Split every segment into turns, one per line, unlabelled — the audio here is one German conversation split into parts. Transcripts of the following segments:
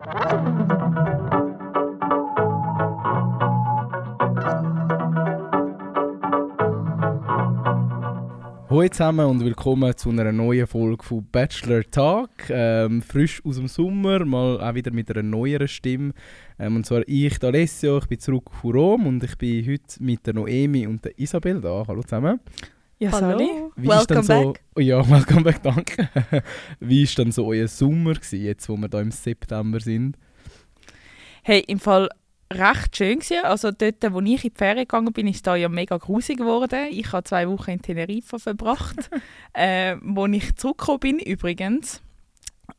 Hallo zusammen und willkommen zu einer neuen Folge von Bachelor Talk. Ähm, frisch aus dem Sommer, mal auch wieder mit einer neueren Stimme. Ähm, und zwar ich, Alessio, ich bin zurück von Rom und ich bin heute mit der Noemi und der Isabel da. Hallo zusammen.
Ja.
Wie
Welcome
so,
back.
Oh ja, welcome back, danke. Wie ist dann so euer Sommer gewesen, jetzt wo wir da im September sind?
Hey, im Fall recht schön gewesen. Also dort, wo ich in die Ferien gegangen bin, ist da ja mega grusig geworden. Ich habe zwei Wochen in Teneriffa verbracht. äh, wo ich zurückgekommen bin übrigens,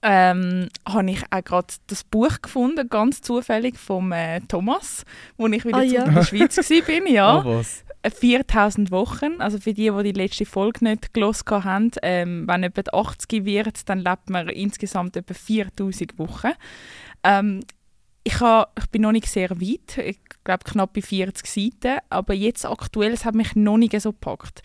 ähm, habe ich auch gerade das Buch gefunden, ganz zufällig vom äh, Thomas, wo ich wieder
Ah, ja.
in der Schweiz war. Ja.
Was?
Äh, 4000 Wochen, also für die, die die letzte Folge nicht gelesen haben, ähm, wenn jemand 80 wird, dann lebt man insgesamt etwa 4000 Wochen. Ähm, ich, ha, ich bin noch nicht sehr weit, ich glaube knapp bei 40 Seiten, aber jetzt aktuell, es hat mich noch nicht so gepackt.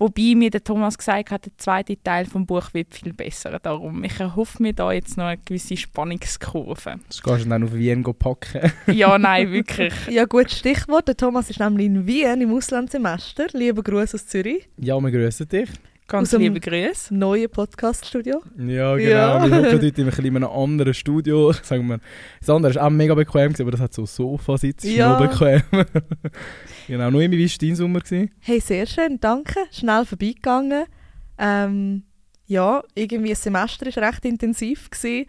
Wobei mir der Thomas gesagt hat, der zweite Teil vom Buch wird viel besser. Darum, ich erhoffe mir da jetzt noch eine gewisse Spannungskurve.
Das kannst du dann auf Wien go packen.
Ja, nein, wirklich.
Ja, gutes Stichwort. Der Thomas ist nämlich in Wien im Auslandssemester. Liebe Grüße aus Zürich.
ja, wir grüßen dich.
Ganz liebe Grüße.
Neue Podcast-Studio.
Ja, genau.
Ja.
Wir hocken dort in einem, in einem anderen Studio. Sagen wir, das andere war auch mega bequem, aber das hat so Sofasitz,
Ja.
noch bequem. genau. Noemi, wie war dein Sommer? Gewesen?
Hey, sehr schön, danke. Schnell vorbeigegangen. Ähm, ja, irgendwie das Semester war recht intensiv. Gewesen.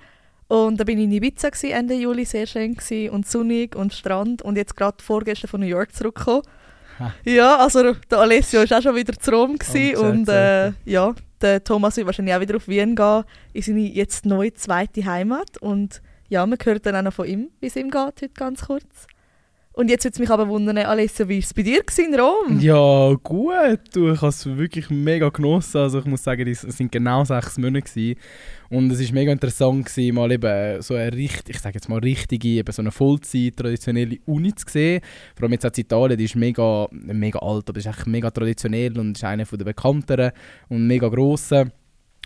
Und da bin ich in Ibiza gewesen, Ende Juli, sehr schön gewesen. und sonnig und Strand und jetzt gerade vorgestern von New York zurückgekommen. Ja, also der Alessio war auch schon wieder zu Rom gewesen
Oh,
und
sehr,
äh, ja, der Thomas wird wahrscheinlich auch wieder auf Wien gehen, in seine jetzt neue zweite Heimat und ja, man hört dann auch noch von ihm, wie es ihm geht, heute ganz kurz. Und jetzt würde es mich aber wundern, Alessio, wie war es bei dir in Rom?
Ja, gut. Du, ich habe es wirklich mega genossen. Also ich muss sagen, es sind genau sechs Monate gewesen. Und es war mega interessant, gewesen, mal eben so eine richtig, ich sage jetzt mal richtige, eben so eine Vollzeit, traditionelle Uni zu sehen. Vor allem jetzt auch in Italien, die ist mega, mega alt, aber ist echt mega traditionell und ist eine der bekannteren und mega grossen.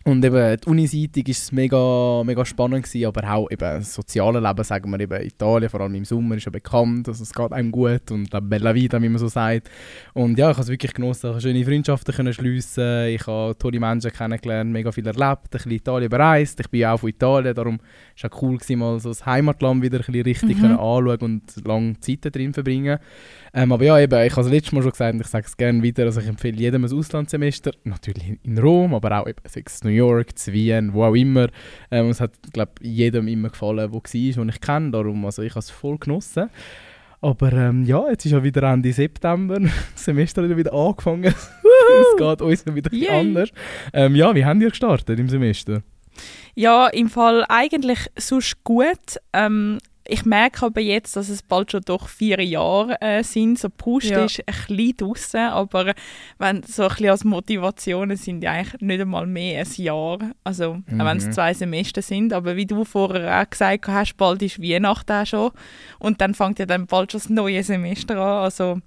Und eben die Uniseitig war es mega, mega spannend, gewesen, aber auch eben das soziale Leben, sagen wir eben Italien, vor allem im Sommer, ist ja bekannt, also es geht einem gut und la bella vita, wie man so sagt. Und ja, ich habe es wirklich genossen, ich habe schöne Freundschaften können schliessen, ich habe tolle Menschen kennengelernt, mega viel erlebt, ein bisschen Italien bereist, ich bin ja auch von Italien, darum war es auch cool, gewesen, mal so das Heimatland wieder ein bisschen richtig
Mhm.
können anschauen und lange Zeit drin verbringen. Ähm, aber ja, eben, ich habe es letztes Mal schon gesagt und ich sage es gerne wieder, also ich empfehle jedem ein Auslandssemester, natürlich in- Rom, aber auch eben, sei es New York, zu Wien, wo auch immer. Ähm, es hat, glaube jedem immer gefallen, der war, den ich kenne, darum, also ich habe es voll genossen. Aber ähm, ja, jetzt ist ja wieder Ende September, das Semester hat wieder angefangen, es geht uns wieder
Yay.
anders. Ähm, ja, wie habt ihr gestartet im Semester?
Ja, im Fall eigentlich sonst gut. Ähm, ich merke aber jetzt, dass es bald schon doch vier Jahre äh, sind. So Brust
Ja.
ist ein bisschen draussen, aber wenn so ein bisschen als Motivationen sind ja eigentlich nicht einmal mehr ein Jahr. Also auch wenn es
Mhm.
zwei Semester sind. Aber wie du vorher auch gesagt hast, bald ist Weihnachten auch schon. Und dann fängt ja dann bald schon das neue Semester an. Also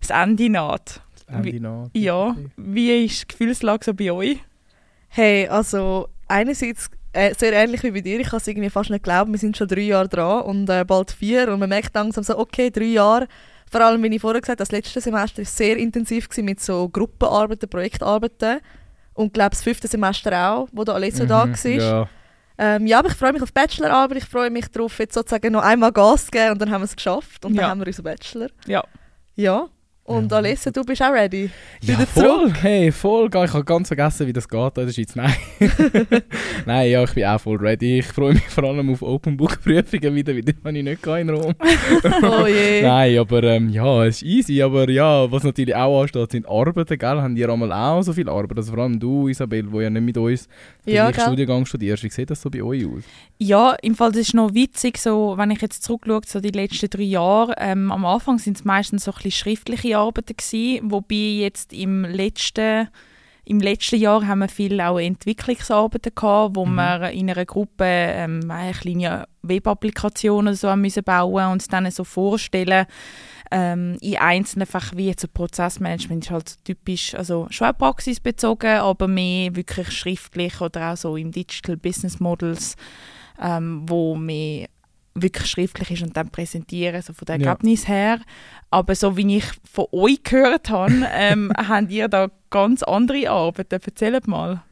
das Ende naht.
Ende
Wie-
nach.
Ja, wie ist die Gefühlslage so bei euch?
Hey, also einerseits äh, sehr ähnlich wie bei dir. Ich kann es irgendwie fast nicht glauben. Wir sind schon drei Jahre dran und äh, bald vier. Und man merkt langsam so, okay, drei Jahre. Vor allem, wie ich vorher gesagt habe, das letzte Semester war sehr intensiv gewesen mit so Gruppenarbeiten, Projektarbeiten. Und ich glaube, das fünfte Semester auch, wo da
Mhm,
war.
Ja.
Ähm, ja, aber ich freue mich auf Bachelorarbeit. Ich freue mich darauf, jetzt sozusagen noch einmal Gas zu geben und dann haben wir es geschafft. Und dann
Ja.
haben wir unseren Bachelor.
Ja.
Ja. Und
Ja.
Alessio, du bist auch ready.
Ja,
Wieder
voll. Hey, voll. geil. Ich habe ganz vergessen, wie das geht in der Schweiz. Nein. Nein, ja, ich bin auch voll ready. Ich freue mich vor allem auf Open Book Prüfungen wieder, weil die habe ich nicht in Rom.
Oh je.
Nein, aber ähm, ja, es ist easy. Aber ja, was natürlich auch ansteht, sind Arbeiten, gell? Haben die einmal auch so viel Arbeit? Also vor allem du, Isabel, die ja nicht mit uns den
Ja?
Studiengang studierst. Wie sieht das so bei euch aus?
Ja, im Fall das ist noch witzig, so, wenn ich jetzt zurückschaue, so die letzten drei Jahre, ähm, am Anfang sind es meistens so ein bisschen schriftliche Arbeiten gewesen, wobei jetzt im letzten, im letzten Jahr haben wir viel auch Entwicklungsarbeiten gehabt, wo
Mhm.
wir in einer Gruppe ähm, eine kleine Web-Applikation oder so müssen bauen und dann so vorstellen, ähm, in einzelnen Fächern wie jetzt so Prozessmanagement ist halt typisch, also schon auch praxisbezogen, aber mehr wirklich schriftlich oder auch so im Digital Business Models, ähm, wo mehr wirklich schriftlich ist und dann präsentieren, so von den
Ja.
Ergebnissen her. Aber so wie ich von euch gehört habe, ähm, habt ihr da ganz andere Arbeiten. Erzählt mal.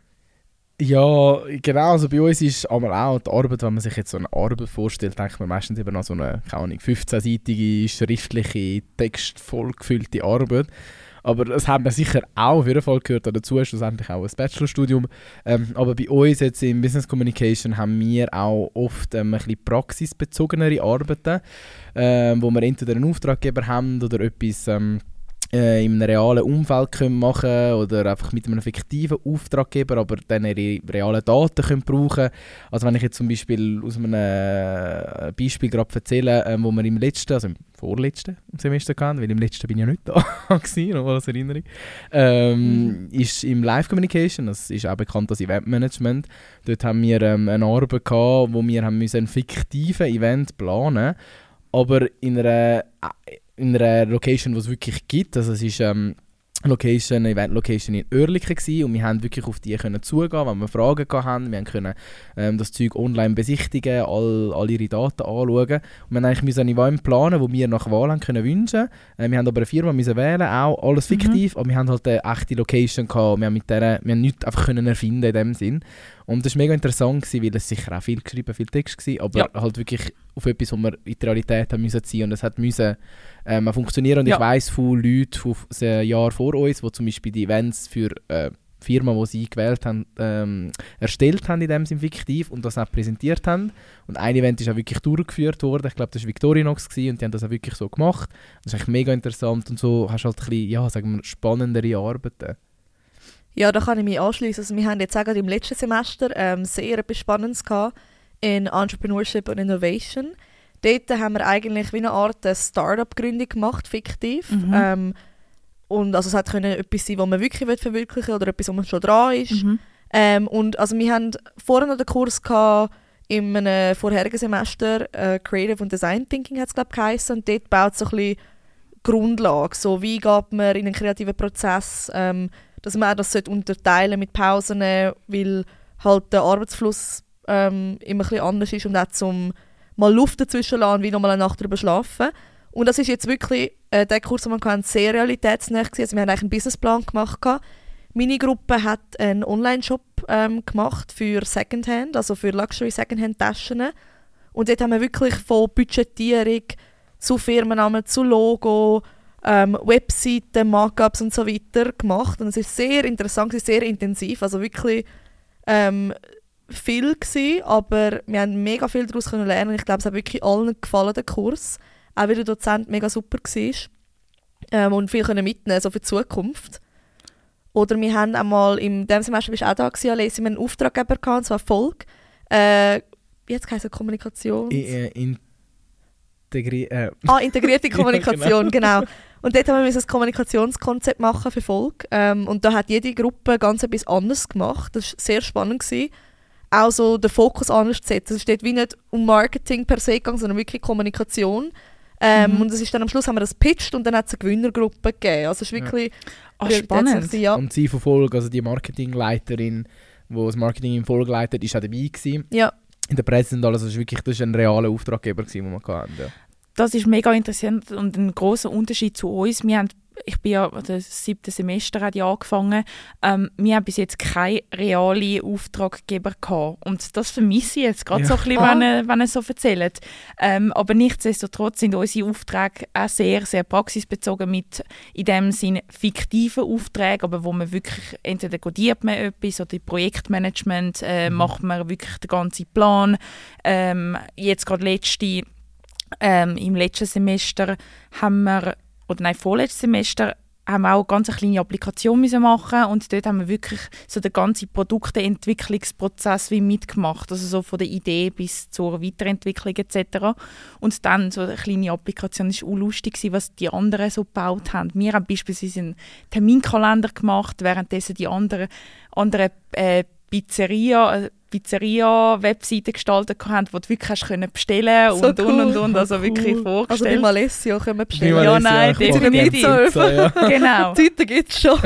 Ja, genau. Also bei uns ist aber auch die Arbeit, wenn man sich jetzt so eine Arbeit vorstellt, denkt man meistens eben an so eine, keine Ahnung, 15-seitige, schriftliche, textvollgefüllte Arbeit. Aber das haben wir sicher auch, auf jeden Fall gehört dazu, schlussendlich auch ein Bachelorstudium. Ähm, aber bei uns jetzt im Business Communication haben wir auch oft ähm, ein bisschen praxisbezogenere Arbeiten, ähm, wo wir entweder einen Auftraggeber haben oder etwas ähm, äh, in einem realen Umfeld können machen oder einfach mit einem fiktiven Auftraggeber, aber dann ihre realen Daten können brauchen. Also wenn ich jetzt zum Beispiel aus einem äh, Beispiel gerade erzähle, ähm, wo wir im letzten, also im vorletzten Semester hatten, weil im letzten bin ich ja nicht da gewesen, noch als Erinnerung, ähm, ist im Live Communication, das ist auch bekannt als Eventmanagement, dort haben wir ähm, eine Arbeit gehabt, wo wir haben müssen einen fiktiven Event planen aber in einer, in einer Location, die es wirklich gibt. Also es ist ähm, Location, Event Location in Oerlikon gewesen und wir haben wirklich auf die können zugehen, wenn wir Fragen haben. Wir können ähm, das Zeug online besichtigen, all, all ihre Daten anschauen. Und wir haben eigentlich müssen ein Event planen, wo wir nach Wahl haben können wünschen. Äh, wir haben aber eine Firma müssen wählen, auch alles fiktiv, aber wir haben halt eine echte Location gehabt. Wir haben mit der, wir haben nichts einfach können erfinden in dem Sinn. Und das war mega interessant, gewesen, weil es sicher auch viel geschrieben, viel Text war, aber
Ja.
halt wirklich auf etwas, wo wir in die Realität haben müssen ziehen und es hat müssen ähm, funktionieren. Und
Ja.
ich weiss von Leuten von einem Jahr vor uns, die zum Beispiel die Events für äh, Firmen, die sie gewählt haben, ähm, erstellt haben, in dem Sinn fiktiv und das auch präsentiert haben. Und ein Event ist auch wirklich durchgeführt worden. Ich glaube, das war Victorinox gewesen, und die haben das auch wirklich so gemacht. Das ist eigentlich mega interessant und so hast du halt ein bisschen, ja, sagen wir, spannendere Arbeiten.
Ja, da kann ich mich anschließen. Also wir haben jetzt auch gerade im letzten Semester ähm, sehr etwas Spannendes gehabt in Entrepreneurship und Innovation. Dort haben wir eigentlich wie eine Art äh, Startup-Gründung gemacht, fiktiv.
Mhm.
Ähm, und also es hat können etwas sein, was man wirklich will verwirklichen oder etwas, wo man schon dran ist.
Mhm.
Ähm, und also wir haben vorher noch den Kurs gehabt, in einem vorherigen Semester, äh, Creative und Design Thinking hat es glaube ich geheißen, und dort baut so ein bisschen Grundlage, so wie geht man in einen kreativen Prozess, ähm, dass man auch das sollte unterteilen mit Pausen, weil halt der Arbeitsfluss ähm, immer ein bisschen anders ist und auch zum mal Luft dazwischen lassen, wie nochmal eine Nacht drüber schlafen. Und das ist jetzt wirklich, äh, der Kurs, den wir hatten, sehr realitätsnah. Also wir haben eigentlich einen Businessplan gemacht. Meine Gruppe hat einen Online-Shop ähm, gemacht für Secondhand, also für Luxury Secondhand-Taschen. Und dort haben wir wirklich von Budgetierung zu Firmennamen, zu Logo, ähm, Webseiten, Markups und so weiter gemacht. Und es ist sehr interessant, sehr intensiv, also wirklich ähm, viel gewesen, aber wir haben mega viel daraus können lernen. Ich glaube, es hat wirklich allen gefallen, der Kurs. Auch weil der Dozent mega super war. Ähm, und viel können mitnehmen, so für die Zukunft. Oder wir haben einmal, in diesem Semester bist du auch da gewesen, Alessi, wir einen Auftraggeber gehabt, und zwar Volk. Äh, wie hat es? Kommunikation?
Äh, integri äh,
Ah, integrierte
Ja,
Kommunikation, genau. Und dort haben wir ein Kommunikationskonzept machen für Volk. Ähm, und da hat jede Gruppe ganz etwas anderes gemacht. Das war sehr spannend. Gewesen. Auch so den Fokus anders zu setzen. Es steht wie nicht um Marketing per se gegangen, sondern wirklich Kommunikation. Ähm,
Mhm.
Und es ist dann am Schluss haben wir das pitched und dann hat es eine Gewinnergruppe gegeben. Also es ist
Ja.
wirklich
Ah,
realitätsnah
spannend.
Ja.
Und sie von Folge, also die Marketingleiterin, die das Marketing im Folge leitet, ist auch dabei gewesen.
ja.
In der Presse und alles, das ist wirklich das ist ein realer Auftraggeber, gewesen, den wir hatten. Ja.
Das ist mega interessant und ein großer Unterschied zu uns. Wir haben, ich bin ja das siebte Semester hat ja angefangen. Ähm, wir haben bis jetzt keine reale Auftraggeber gehabt und das vermisse ich jetzt gerade
Ja.
so ein bisschen,
Ah.
wenn, ihr so erzählt. Ähm, aber nichtsdestotrotz sind unsere Aufträge auch sehr, sehr praxisbezogen mit in dem Sinne fiktiven Aufträgen, aber wo man wirklich entweder codiert man etwas oder im Projektmanagement äh,
Mhm.
macht man wirklich den ganzen Plan. Ähm, jetzt gerade letzte ähm, im letzten Semester haben wir, oder nein, vorletztes Semester, haben wir auch ganz eine kleine Applikation müssen machen und dort haben wir wirklich so den ganzen Produkteentwicklungsprozess wie mitgemacht, also so von der Idee bis zur Weiterentwicklung etc. Und dann so eine kleine Applikation ist auch lustig gewesen, was die anderen so gebaut haben. Wir haben beispielsweise einen Terminkalender gemacht, währenddessen die anderen, anderen äh, Pizzeria, äh, Pizzeria-Webseiten gestaltet haben, wo du wirklich hast können bestellen
So
und und und
cool.
und, also
Cool.
wirklich
Also bei
vorgestellt.
Malessio können wir bestellen.
Ja,
das
nein, definitiv.
Pizza, ja.
genau.
Zeiten gibt es schon.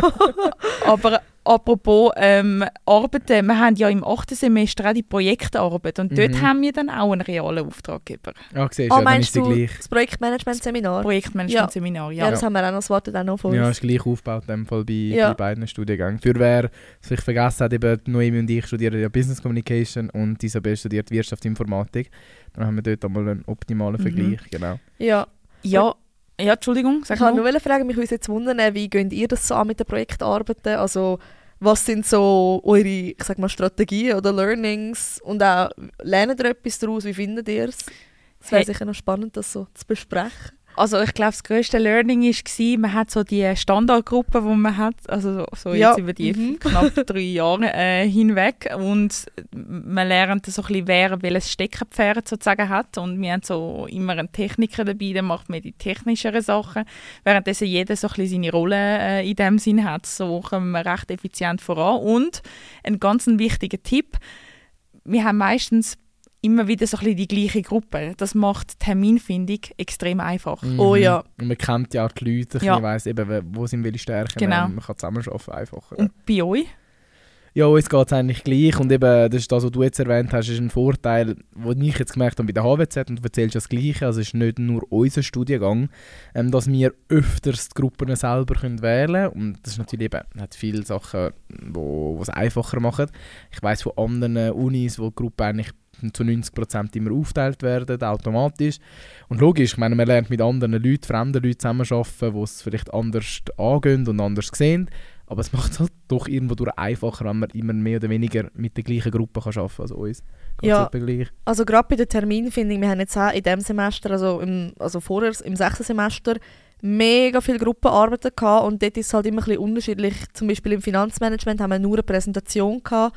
Aber apropos ähm, Arbeiten, wir haben ja im achten Semester auch die Projektarbeit und dort
Mhm.
haben wir dann auch einen realen Auftraggeber.
Ah, siehst du,
Ah,
ja, dann ist
du
gleich.
das Projektmanagement-Seminar?
Projektmanagement-Seminar,
Ja,
ja.
das haben wir auch noch, das wartet auch noch
Ja,
uns.
ist gleich aufgebaut in dem Fall bei,
Ja.
bei beiden Studiengängen. Für wer es vielleicht vergessen hat, eben Noemi und ich studieren ja Business Communication und Isabel studiert Wirtschaftsinformatik. Dann haben wir dort einmal einen optimalen
Mhm.
Vergleich, genau.
Ja,
Ja, ja, Entschuldigung, sag
ich wollte nur fragen, mich würde jetzt wundern, wie geht ihr das so an mit den Projektarbeiten? Also, was sind so eure, ich sag mal, Strategien oder Learnings? Und auch, lernt ihr etwas daraus? Wie findet ihr es? Es wäre
Hey.
sicher noch spannend, das so zu besprechen.
Also ich glaube, das grösste Learning war, man hat so die Standardgruppe, die man hat, also so
Ja,
jetzt über die
mhm.
knapp drei Jahre äh, hinweg. Und man lernt so ein bisschen, wer welches Steckenpferd sozusagen hat. Und wir haben so immer einen Techniker dabei, der macht mehr die technischeren Sachen, währenddessen jeder so ein bisschen seine Rolle äh, in dem Sinn hat, so kommen wir recht effizient voran. Und ein ganz wichtiger Tipp, wir haben meistens immer wieder so ein bisschen die gleiche Gruppe. Das macht die Terminfindung extrem einfach.
Oh
Mhm.
ja.
Und man kennt ja auch die Leute,
Ja.
man weiss eben, wo sind welche Stärken.
Genau.
Man kann zusammenarbeiten einfacher.
Und bei euch?
Ja, uns geht es eigentlich gleich. Und eben, das ist das, was du jetzt erwähnt hast, ist ein Vorteil, den ich jetzt gemerkt habe bei der HWZ und du erzählst ja das Gleiche. Also es ist nicht nur unser Studiengang, ähm, dass wir öfters die Gruppen selber können wählen können. Und das ist natürlich eben, hat viele Sachen, die es einfacher machen. Ich weiß von anderen Unis, wo die Gruppen eigentlich zu 90% immer aufteilt werden, automatisch. Und logisch, ich meine, man lernt mit anderen Leuten, fremden Leuten zusammenarbeiten, die es vielleicht anders angehen und anders sehen. Aber es macht es halt doch irgendwo durch einfacher, wenn man immer mehr oder weniger mit der gleichen Gruppe kann arbeiten kann. Also uns geht
Ja.
gleich.
Also gerade bei der Terminfindung, wir haben jetzt auch in diesem Semester, also, im, also vorher im sechsten Semester, mega viele Gruppenarbeiten gehabt und dort ist es halt immer ein bisschen unterschiedlich. Zum Beispiel im Finanzmanagement haben wir nur eine Präsentation gehabt.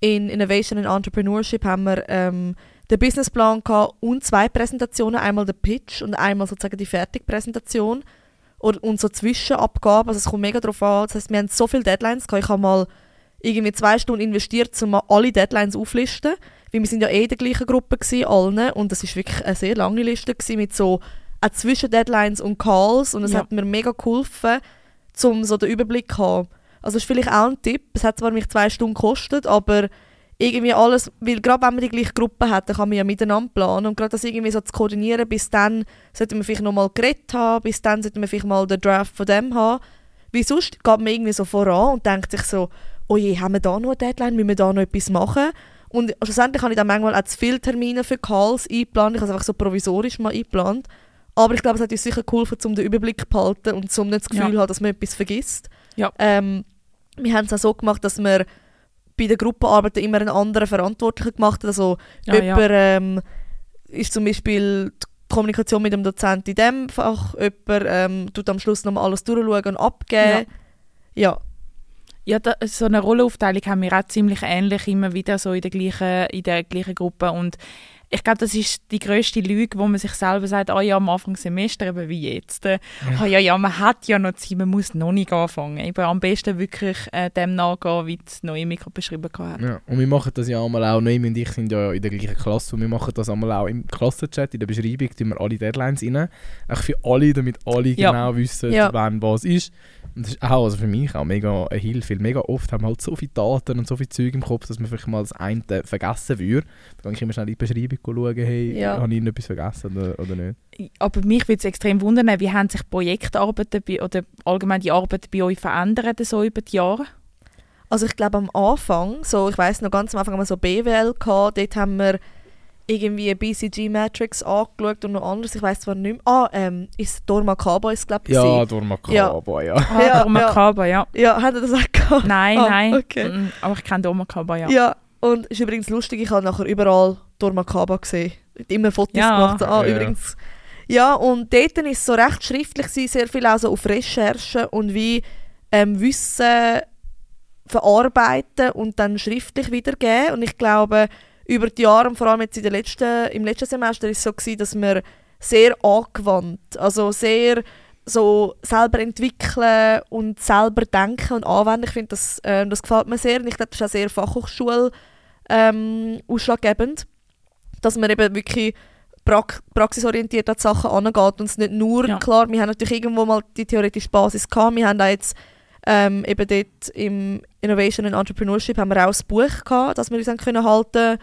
In Innovation and Entrepreneurship haben wir ähm, den Businessplan gehabt und zwei Präsentationen, einmal der Pitch und einmal sozusagen die Fertigpräsentation und, und so Zwischenabgaben. Also es kommt mega darauf an. Das heißt, wir haben so viele Deadlines gehabt. Ich habe mal irgendwie zwei Stunden investiert, um mal alle Deadlines auflisten. Weil wir sind ja eh in der gleichen Gruppe gewesen, allen. Und das ist wirklich eine sehr lange Liste gewesen, mit so auch Zwischendeadlines und Calls. Und es
Ja.
hat mir mega geholfen, um so den Überblick zu haben. Also das ist vielleicht auch ein Tipp. Es hat zwar mich zwei Stunden gekostet, aber irgendwie alles, weil gerade wenn man die gleiche Gruppe hat, dann kann man ja miteinander planen und gerade das irgendwie so zu koordinieren, bis dann sollte man vielleicht nochmal geredet haben, bis dann sollte man vielleicht mal den Draft von dem haben. Wie sonst geht man irgendwie so voran und denkt sich so, oh je, haben wir da noch eine Deadline, müssen wir da noch etwas machen? Und schlussendlich habe ich dann manchmal auch zu viele Termine für Calls eingeplant, ich habe es einfach so provisorisch mal eingeplant. Aber ich glaube, es hat uns sicher geholfen, um den Überblick zu behalten und um nicht das Gefühl zu
Ja.
haben, dass man etwas vergisst.
Ja.
Ähm, wir haben es auch so gemacht, dass wir bei den Gruppenarbeiten immer einen anderen Verantwortlichen gemacht haben. Also
Ja, ja.
jemand ähm, ist zum Beispiel die Kommunikation mit dem Dozent in dem Fach, jemand ähm, tut am Schluss nochmal alles durchschauen und abgeben. Ja.
Ja, da, so eine Rollenaufteilung haben wir auch ziemlich ähnlich immer wieder so in der gleichen, in der gleichen Gruppe und ich glaube, das ist die grösste Lüge, wo man sich selber sagt, ah ja, am Anfang Semester, eben wie jetzt. Äh, Ah ja, ja, man hat ja noch Zeit, man muss noch nicht anfangen. Eben am besten wirklich äh, dem nachgehen, wie es neue Mikro beschrieben hat.
Ja. Und wir machen das ja einmal auch, Noemi und ich sind ja in der gleichen Klasse und wir machen das einmal auch im Klassenchat, in der Beschreibung tun wir alle Deadlines rein. Auch für alle, damit alle
Ja.
genau wissen,
Ja.
wann was ist. Und das ist auch also für mich auch mega eine Hilfe, weil mega oft haben wir halt so viele Daten und so viel Zeug im Kopf, dass man vielleicht mal das eine vergessen würde. Da kann ich immer schnell in die Beschreibung schauen, hey,
Ja.
habe ich irgendetwas vergessen oder, oder nicht.
Aber mich würde es extrem wundern, wie haben sich Projektarbeiten bei, oder allgemein die Arbeit bei euch verändert so über die Jahre?
Also ich glaube am Anfang, so ich weiß noch ganz am Anfang haben wir so BWL gehabt, dort haben wir irgendwie BCG Matrix angeschaut und noch anderes, ich weiß zwar nicht mehr. Ah, ähm, ist Dorma Kaba ist glaube ich
Ja,
gewesen.
durch
Ja.
Ja.
Ah,
Ja,
Doma
ja.
Kaba, ja.
Ja, hat er das auch gehabt?
Nein,
Ah,
nein.
okay.
Mm, Aber ich kenne Doma Kaba, ja.
Ja. Und ist übrigens lustig, ich habe nachher überall Dorma Kaba gesehen. Immer Fotos
Ja.
gemacht. Ah,
Ja.
übrigens. Ja, und dort war es so recht schriftlich, gewesen, sehr viel auch so auf Recherche und wie ähm, Wissen verarbeiten und dann schriftlich wiedergeben. Und ich glaube, über die Jahre, und vor allem jetzt in der letzten, im letzten Semester, ist es so gewesen, dass wir sehr angewandt, also sehr so selber entwickeln und selber denken und anwenden. Ich finde, das, ähm, das gefällt mir sehr und ich glaube, das ist auch sehr Fachhochschule ähm, ausschlaggebend, dass man eben wirklich praxisorientiert an die Sachen angeht und es nicht nur,
Ja.
klar, wir haben natürlich irgendwo mal die theoretische Basis gehabt, wir haben auch jetzt Ähm, eben dort im Innovation and Entrepreneurship haben wir auch ein Buch gehabt, das wir uns dann können halten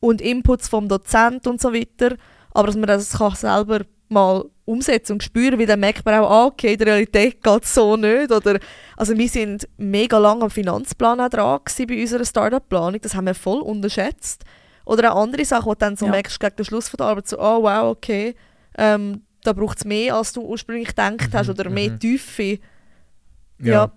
und Inputs vom Dozent und so weiter. Aber dass man das kann selber mal umsetzen und spüren, weil dann merkt man auch, ah, okay, in der Realität geht es so nicht. Oder, also wir sind mega lange am Finanzplan auch dran bei unserer Startup-Planung, das haben wir voll unterschätzt. Oder auch andere Sachen, wo du dann so
Ja.
merkst, gegen den Schluss von der Arbeit so, oh wow, okay, ähm, da braucht es mehr, als du ursprünglich gedacht hast, oder mehr
mhm.
Tiefe. Ja.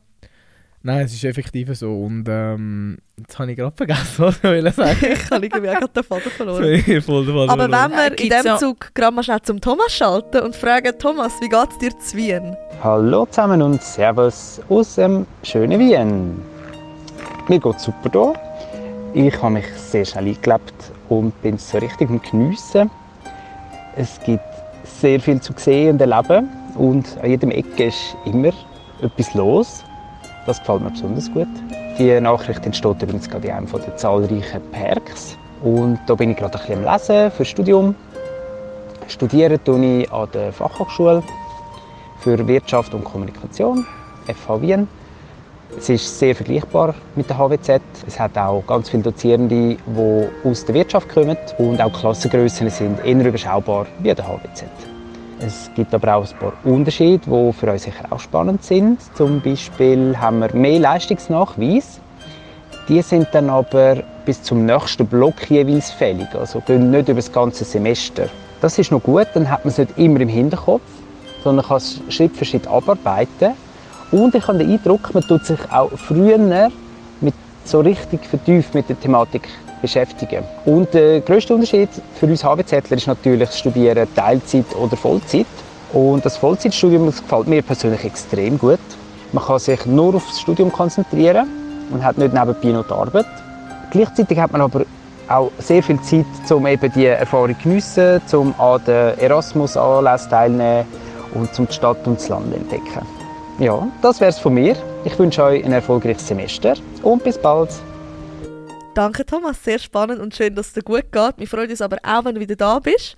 Nein, es ist effektiv so. Und ähm, jetzt habe ich gerade vergessen, was ich wollte sagen.
ich habe irgendwie auch gerade den Faden verloren.
voll der Faden
Aber
verloren.
wenn wir
Äh,
in
gibt's
dem
ja-
Zug gerade mal schnell zum Thomas schalten und fragen, Thomas, wie geht es dir zu Wien?
Hallo zusammen und Servus aus dem schönen Wien. Mir geht es super hier. Ich habe mich sehr schnell eingelebt und bin so richtig am Geniessen. Es gibt sehr viel zu sehen und erleben und an jedem Ecke ist immer etwas los. Das gefällt mir besonders gut. Die Nachricht entsteht übrigens gerade in einem der zahlreichen Perks. Und da bin ich gerade ein bisschen am Lesen für das Studium. Studieren tue ich an der Fachhochschule für Wirtschaft und Kommunikation, FH Wien. Es ist sehr vergleichbar mit der HWZ. Es hat auch ganz viele Dozierende, die aus der Wirtschaft kommen und auch Klassengrössen sind eher überschaubar wie der HWZ. Es gibt aber auch ein paar Unterschiede, die für uns sicher auch spannend sind. Zum Beispiel haben wir mehr Leistungsnachweis. Die sind dann aber bis zum nächsten Block jeweils fällig, also gehen nicht über das ganze Semester. Das ist noch gut, dann hat man es nicht immer im Hinterkopf, sondern kann es Schritt für Schritt abarbeiten. Und ich habe den Eindruck, man tut sich auch früher mit so richtig vertieft mit der Thematik beschäftigen. Und der grösste Unterschied für uns HWZler ist natürlich das Studieren Teilzeit oder Vollzeit. Und das Vollzeitstudium das gefällt mir persönlich extrem gut. Man kann sich nur auf das Studium konzentrieren und hat nicht nebenbei noch die Arbeit. Gleichzeitig hat man aber auch sehr viel Zeit, um eben die Erfahrung zu geniessen, um an den Erasmus-Anlässen teilzunehmen und zum die Stadt und das Land entdecken. Ja, das wäre es von mir. Ich wünsche euch ein erfolgreiches Semester und bis bald.
Danke Thomas, sehr spannend und schön, dass es dir gut geht. Wir freuen uns aber auch, wenn du wieder da bist.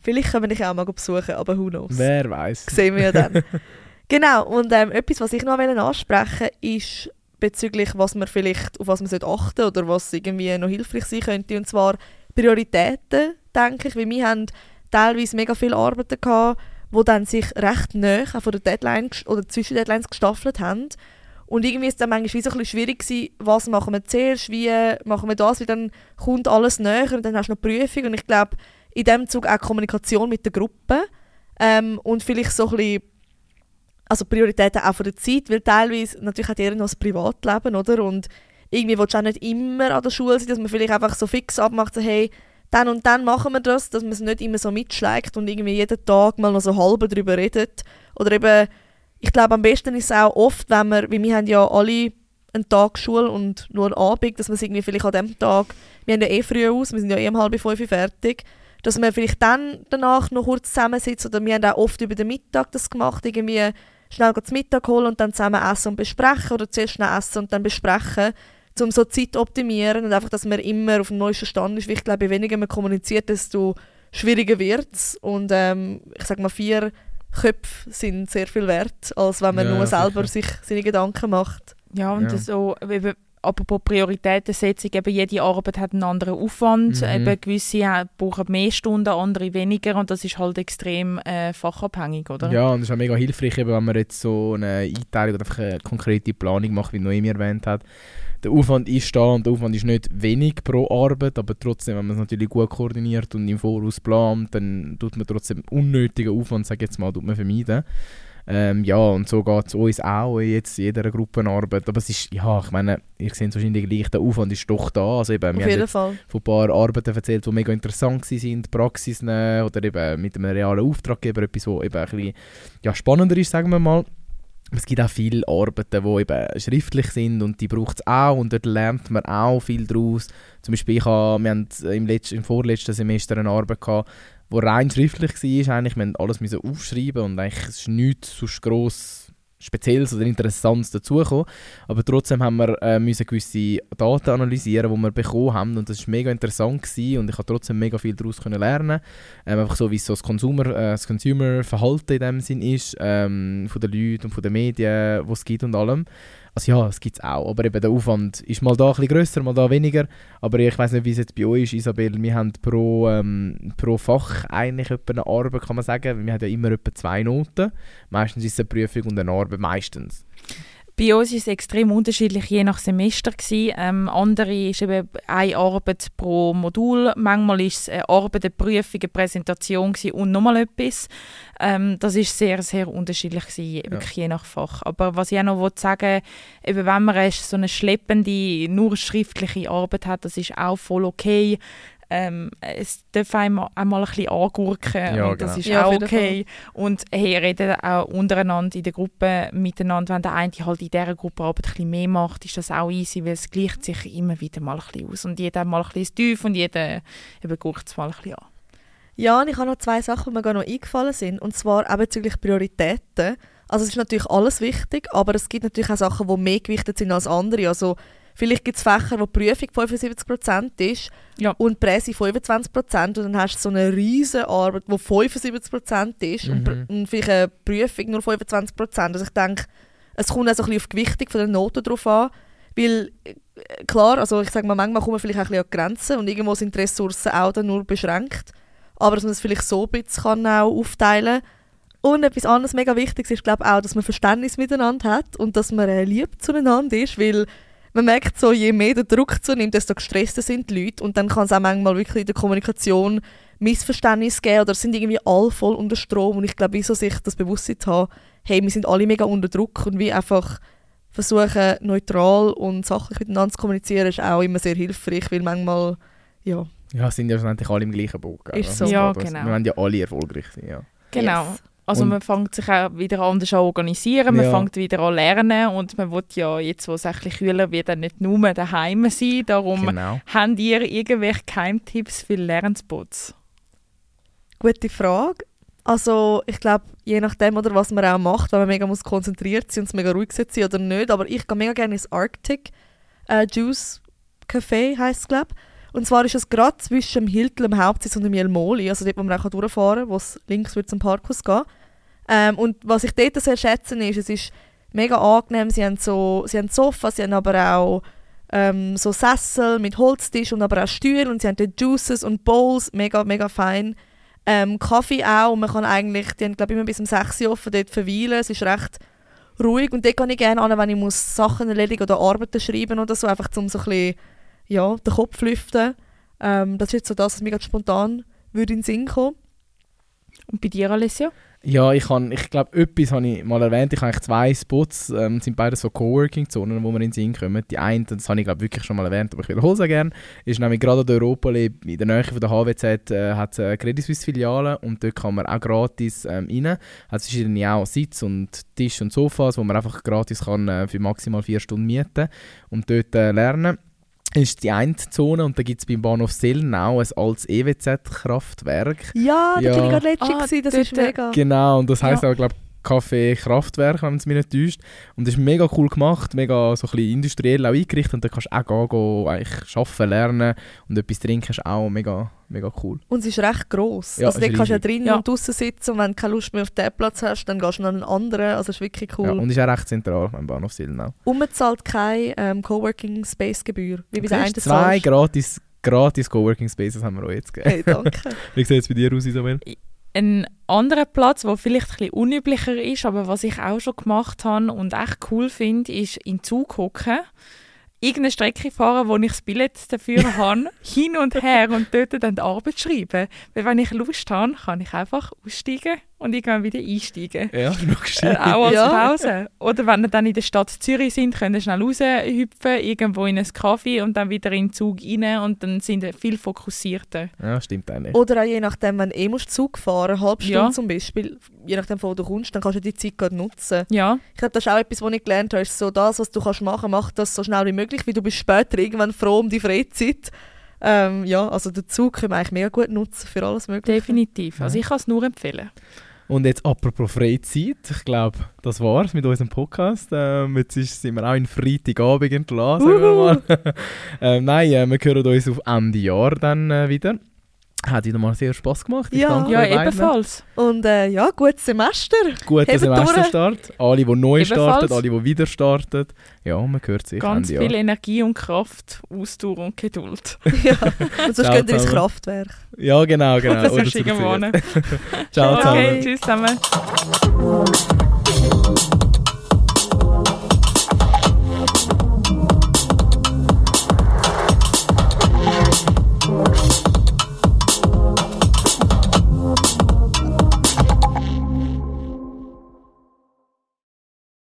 Vielleicht können wir dich auch mal besuchen, aber who knows.
Wer weiß.
sehen wir ja dann. genau, und ähm, etwas, was ich noch ansprechen wollte, ist bezüglich, was man vielleicht, auf was man sollte achten oder was irgendwie noch hilfreich sein könnte, und zwar Prioritäten, denke ich, weil wir haben teilweise mega viele Arbeiten gehabt, die dann sich recht nahe von der Deadline oder zwischen Deadlines gestaffelt haben. Und irgendwie ist es dann manchmal wie so ein bisschen schwierig gewesen, was machen wir zuerst, wie machen wir das, weil dann kommt alles näher und dann hast du noch die Prüfung und ich glaube, in dem Zug auch Kommunikation mit der Gruppe ähm, und vielleicht so ein bisschen also Prioritäten auch von der Zeit, weil teilweise natürlich hat jeder noch ein Privatleben, oder? Und irgendwie willst du auch nicht immer an der Schule sein, dass man vielleicht einfach so fix abmacht, so, hey, dann und dann machen wir das, dass man es nicht immer so mitschlägt und irgendwie jeden Tag mal noch so halb darüber redet. Oder eben, ich glaube, am besten ist es auch oft, wenn wir, weil wir haben ja alle einen Tag Schule und nur einen Abend, dass man es irgendwie vielleicht an dem Tag, wir haben ja eh früh aus, wir sind ja eh um halb fünf fertig, dass man vielleicht dann danach noch kurz zusammensitzt oder wir haben auch oft über den Mittag das gemacht, irgendwie schnell zu Mittag holen und dann zusammen essen und besprechen oder zuerst schnell essen und dann besprechen, um so Zeit optimieren und einfach, dass man immer auf dem neuesten Stand ist, weil ich glaube, je weniger man kommuniziert, desto schwieriger wird es und ähm, ich sage mal, vier Köpfe sind sehr viel wert, als wenn man
Ja,
nur
sicher.
selber sich seine Gedanken macht.
Ja, und
Ja.
so, eben, apropos Prioritätensetzung, eben jede Arbeit hat einen anderen Aufwand.
Mhm.
Eben gewisse ha- brauchen mehr Stunden, andere weniger und das ist halt extrem äh, fachabhängig, oder?
Ja, und es ist auch mega hilfreich, eben, wenn man jetzt so eine Einteilung oder einfach eine konkrete Planung macht, wie Noemi erwähnt hat. Der Aufwand ist da und der Aufwand ist nicht wenig pro Arbeit, aber trotzdem, wenn man es natürlich gut koordiniert und im Voraus plant, dann tut man trotzdem unnötigen Aufwand, sage ich jetzt mal, tut man vermeiden. Ähm, ja, und so geht es uns auch jetzt in jeder Gruppenarbeit. Aber es ist, ja, ich meine, ihr seht es wahrscheinlich gleich, der Aufwand ist doch da. Also eben,
Auf
wir haben
jeden Fall.
von ein paar Arbeiten erzählt, die mega interessant waren, Praxis nehmen oder eben mit einem realen Auftraggeber etwas, was eben ein bisschen ja, spannender ist, sagen wir mal. Es gibt auch viele Arbeiten, die eben schriftlich sind und die braucht es auch und dort lernt man auch viel daraus. Zum Beispiel, ich habe, wir haben im, im vorletzten Semester eine Arbeit gehabt, die rein schriftlich war. Eigentlich, wir mussten alles aufschreiben und eigentlich ist nichts sonst gross Spezielles oder Interessantes dazugekommen. Aber trotzdem haben wir äh, müssen gewisse Daten analysieren, die wir bekommen haben. Und das war mega interessant gewesen und ich konnte trotzdem mega viel daraus können lernen. Ähm, einfach so, wie so das Consumer, äh, das Consumer-Verhalten in dem Sinn ist, ähm, von den Leuten und von den Medien, die es gibt und allem. Also ja, es gibt es auch, aber eben der Aufwand ist mal da ein bisschen grösser, mal da weniger. Aber ich weiß nicht, wie es jetzt bei euch ist, Isabel. Wir haben pro, ähm, pro Fach eigentlich eine Arbeit, kann man sagen. Wir haben ja immer etwa zwei Noten. Meistens ist es eine Prüfung und eine Arbeit, meistens.
Bei uns war es extrem unterschiedlich, je nach Semester. Ähm, andere ist eben eine Arbeit pro Modul. Manchmal war es eine Arbeit, eine Prüfung, eine Präsentation und nochmal etwas. Ähm, das ist sehr, sehr unterschiedlich, gewesen, wirklich je nach Fach. Aber was ich auch noch sagen eben wenn man so eine schleppende, nur schriftliche Arbeit hat, das ist auch voll okay ähm, es darf einem auch mal ein bisschen angurken
ja,
und das
genau.
ist
Ja,
auch okay. Und hey, reden auch untereinander in der Gruppe miteinander. Wenn der eine halt in dieser Gruppe Arbeit ein bisschen mehr macht, ist das auch easy, weil es gleicht sich immer wieder mal ein bisschen aus. Und jeder hat mal ein bisschen tief und jeder eben guckt es mal ein bisschen an.
Ja, und ich habe noch zwei Sachen, die mir gerade noch eingefallen sind. Und zwar auch bezüglich Prioritäten. Also es ist natürlich alles wichtig, aber es gibt natürlich auch Sachen, die mehr gewichtet sind als andere. Also vielleicht gibt es Fächer, wo die Prüfung 75% ist
Ja.
und Präsi 25% und dann hast du so eine riesige Arbeit, die 75% ist und,
Mhm.
pr- und vielleicht eine Prüfung nur 25%. Also ich denke, es kommt auch so ein bisschen auf die Gewichtung von den Noten drauf an, weil äh, klar, also ich sage mal, manchmal kommen wir vielleicht auch ein bisschen an die Grenzen und irgendwo sind die Ressourcen auch dann nur beschränkt. Aber dass man das vielleicht so ein bisschen kann auch aufteilen kann. Und etwas anderes mega Wichtiges ist, glaube auch, dass man Verständnis miteinander hat und dass man äh, lieb zueinander ist, weil man merkt so, je mehr der Druck zunimmt, desto gestresster sind die Leute und dann kann es auch manchmal wirklich in der Kommunikation Missverständnisse geben oder es sind irgendwie alle voll unter Strom und ich glaube, wieso sich das Bewusstsein zu haben, hey, wir sind alle mega unter Druck und wie einfach versuchen, neutral und sachlich miteinander zu kommunizieren, ist auch immer sehr hilfreich, weil manchmal, ja,
Ja, sind ja schlussendlich alle im gleichen Boot. gell?
Ist so.
Das
Ja, genau.
Wir wollen ja alle erfolgreich sein, ja.
Genau.
Yes.
Also
Und-
man fängt sich auch wieder anders an organisieren, man
Ja.
fängt wieder an lernen und man will ja jetzt, wo es ein bisschen kühler wird, dann nicht nur daheim sein. Darum
Genau.
habt ihr irgendwelche Geheimtipps für Lernspots?
Gute Frage. Also ich glaube, je nachdem, oder was man auch macht, wenn man mega muss konzentriert sein und es mega ruhig sein oder nicht, aber ich gehe mega gerne ins Arctic äh, Juice Café, heisst es glaube Und zwar ist es gerade zwischen dem Hilton, dem Hauptsitz und dem Jelmoli, also dort, wo man auch durchfahren kann, wo es links wird zum Parkhaus gehen. Ähm, und was ich dort sehr schätze, ist, es ist mega angenehm, sie haben so, sie haben Sofa, sie haben aber auch ähm, so Sessel mit Holztisch und aber auch Stühle und sie haben dort Juices und Bowls, mega, mega fein. Ähm, Kaffee auch. Und man kann eigentlich, die haben glaube immer bis um 6 Uhr offen dort verweilen, es ist recht ruhig. Und dort gehe ich gerne an, wenn ich muss Sachen erledigen oder Arbeiten schreiben oder so, einfach um so ein bisschen, ja, den Kopf lüften. Ähm, das ist jetzt so das, was mir spontan würde in den Sinn kommen.
Und bei dir, Alessia?
Ja, ich, kann- ich glaube, etwas habe ich mal erwähnt. Ich habe eigentlich zwei Spots, ähm, sind beide so Coworking-Zonen, wo wir in den Sinn kommen. Die eine, das habe ich glaube wirklich schon mal erwähnt, aber ich wiederhole es gerne, ist nämlich gerade an der Europallee, in der Nähe von der HWZ, äh, hat es eine Credit Suisse-Filiale und dort kann man auch gratis ähm, rein. Hat verschiedene auch Sitz und Tisch und Sofas, wo man einfach gratis kann äh, für maximal vier Stunden mieten und dort äh, lernen. Das ist die eine Zone und da gibt es beim Bahnhof Selnau ein altes EWZ-Kraftwerk.
Ja, da
Ja.
bin ich gerade letztens,
Ah,
gewesen, das
dort,
ist mega.
Genau, und das heisst
Ja.
auch, glaube Kaffee Kraftwerk, wenn es mich nicht täuscht. Und das ist mega cool gemacht, mega so ein bisschen industriell auch eingerichtet. Und da kannst du auch gehen, gehen eigentlich arbeiten, lernen und etwas trinken ist auch mega, mega cool.
Und es ist recht gross.
Ja,
also dort kannst du ja drinnen
Ja.
und draußen sitzen und wenn du keine Lust mehr auf den Platz hast, dann gehst du noch an einen anderen. Also es ist wirklich cool.
Ja, und ist auch recht zentral beim Bahnhof Silnau.
Unbezahlt keine ähm, Coworking Space Gebühr. Wie bei der einen
zwei gratis, gratis Coworking Spaces haben wir auch jetzt gegeben.
Hey, danke.
Wie sieht es bei dir aus, Isabel?
Ein anderer Platz, der vielleicht ein bisschen unüblicher ist, aber was ich auch schon gemacht habe und echt cool finde, ist in Zug hocken, irgendeine Strecke fahren, wo ich das Billett dafür habe, hin und her und dort dann die Arbeit schreiben. Weil wenn ich Lust habe, kann ich einfach aussteigen und irgendwann wieder einsteigen.
Ja.
Äh, auch als
Ja.
Pause. Oder wenn ihr dann in der Stadt Zürich sind, könnt ihr schnell raushüpfen, irgendwo in einen Kaffee und dann wieder in den Zug rein und dann sind ihr viel fokussierter.
Ja, stimmt eigentlich.
Oder auch je nachdem, wenn du eh musst Zug fahren eine halbe Stunde
Ja.
zum Beispiel, je nachdem, wo du kommst, dann kannst du die Zeit gerade nutzen.
Ja,
Ich glaube, das ist auch etwas, was ich gelernt habe, ist so das, was du kannst machen, mach das so schnell wie möglich, weil du bist später irgendwann froh um die Freizeit. Ähm, ja, also den Zug können wir eigentlich mega gut nutzen für alles Mögliche.
definitiv. Also ich kann es nur empfehlen.
Und jetzt apropos Freizeit, ich glaube, das war's mit unserem Podcast. Ähm, jetzt ist, sind wir auch in Freitagabend entlassen, sagen wir mal. ähm, nein, äh, wir hören uns auf Ende Jahr dann äh, wieder. Hat wieder mal sehr Spass gemacht. Ich
Ja.
danke
Ja, ebenfalls.
Und äh, ja, gutes Semester.
Guten Semesterstart. Alle, die neu
Ebenfalls.
starten, alle, die wieder starten. Ja, man hört sich
Ganz
Ende
viel
Jahr.
Energie und Kraft, Ausdauer und Geduld.
ja. Und sonst geht ihr ins. Kraftwerk.
Ja, genau, genau.
Das
Oder
ist irgendwo.
Ciao
Okay,
zusammen.
tschüss zusammen.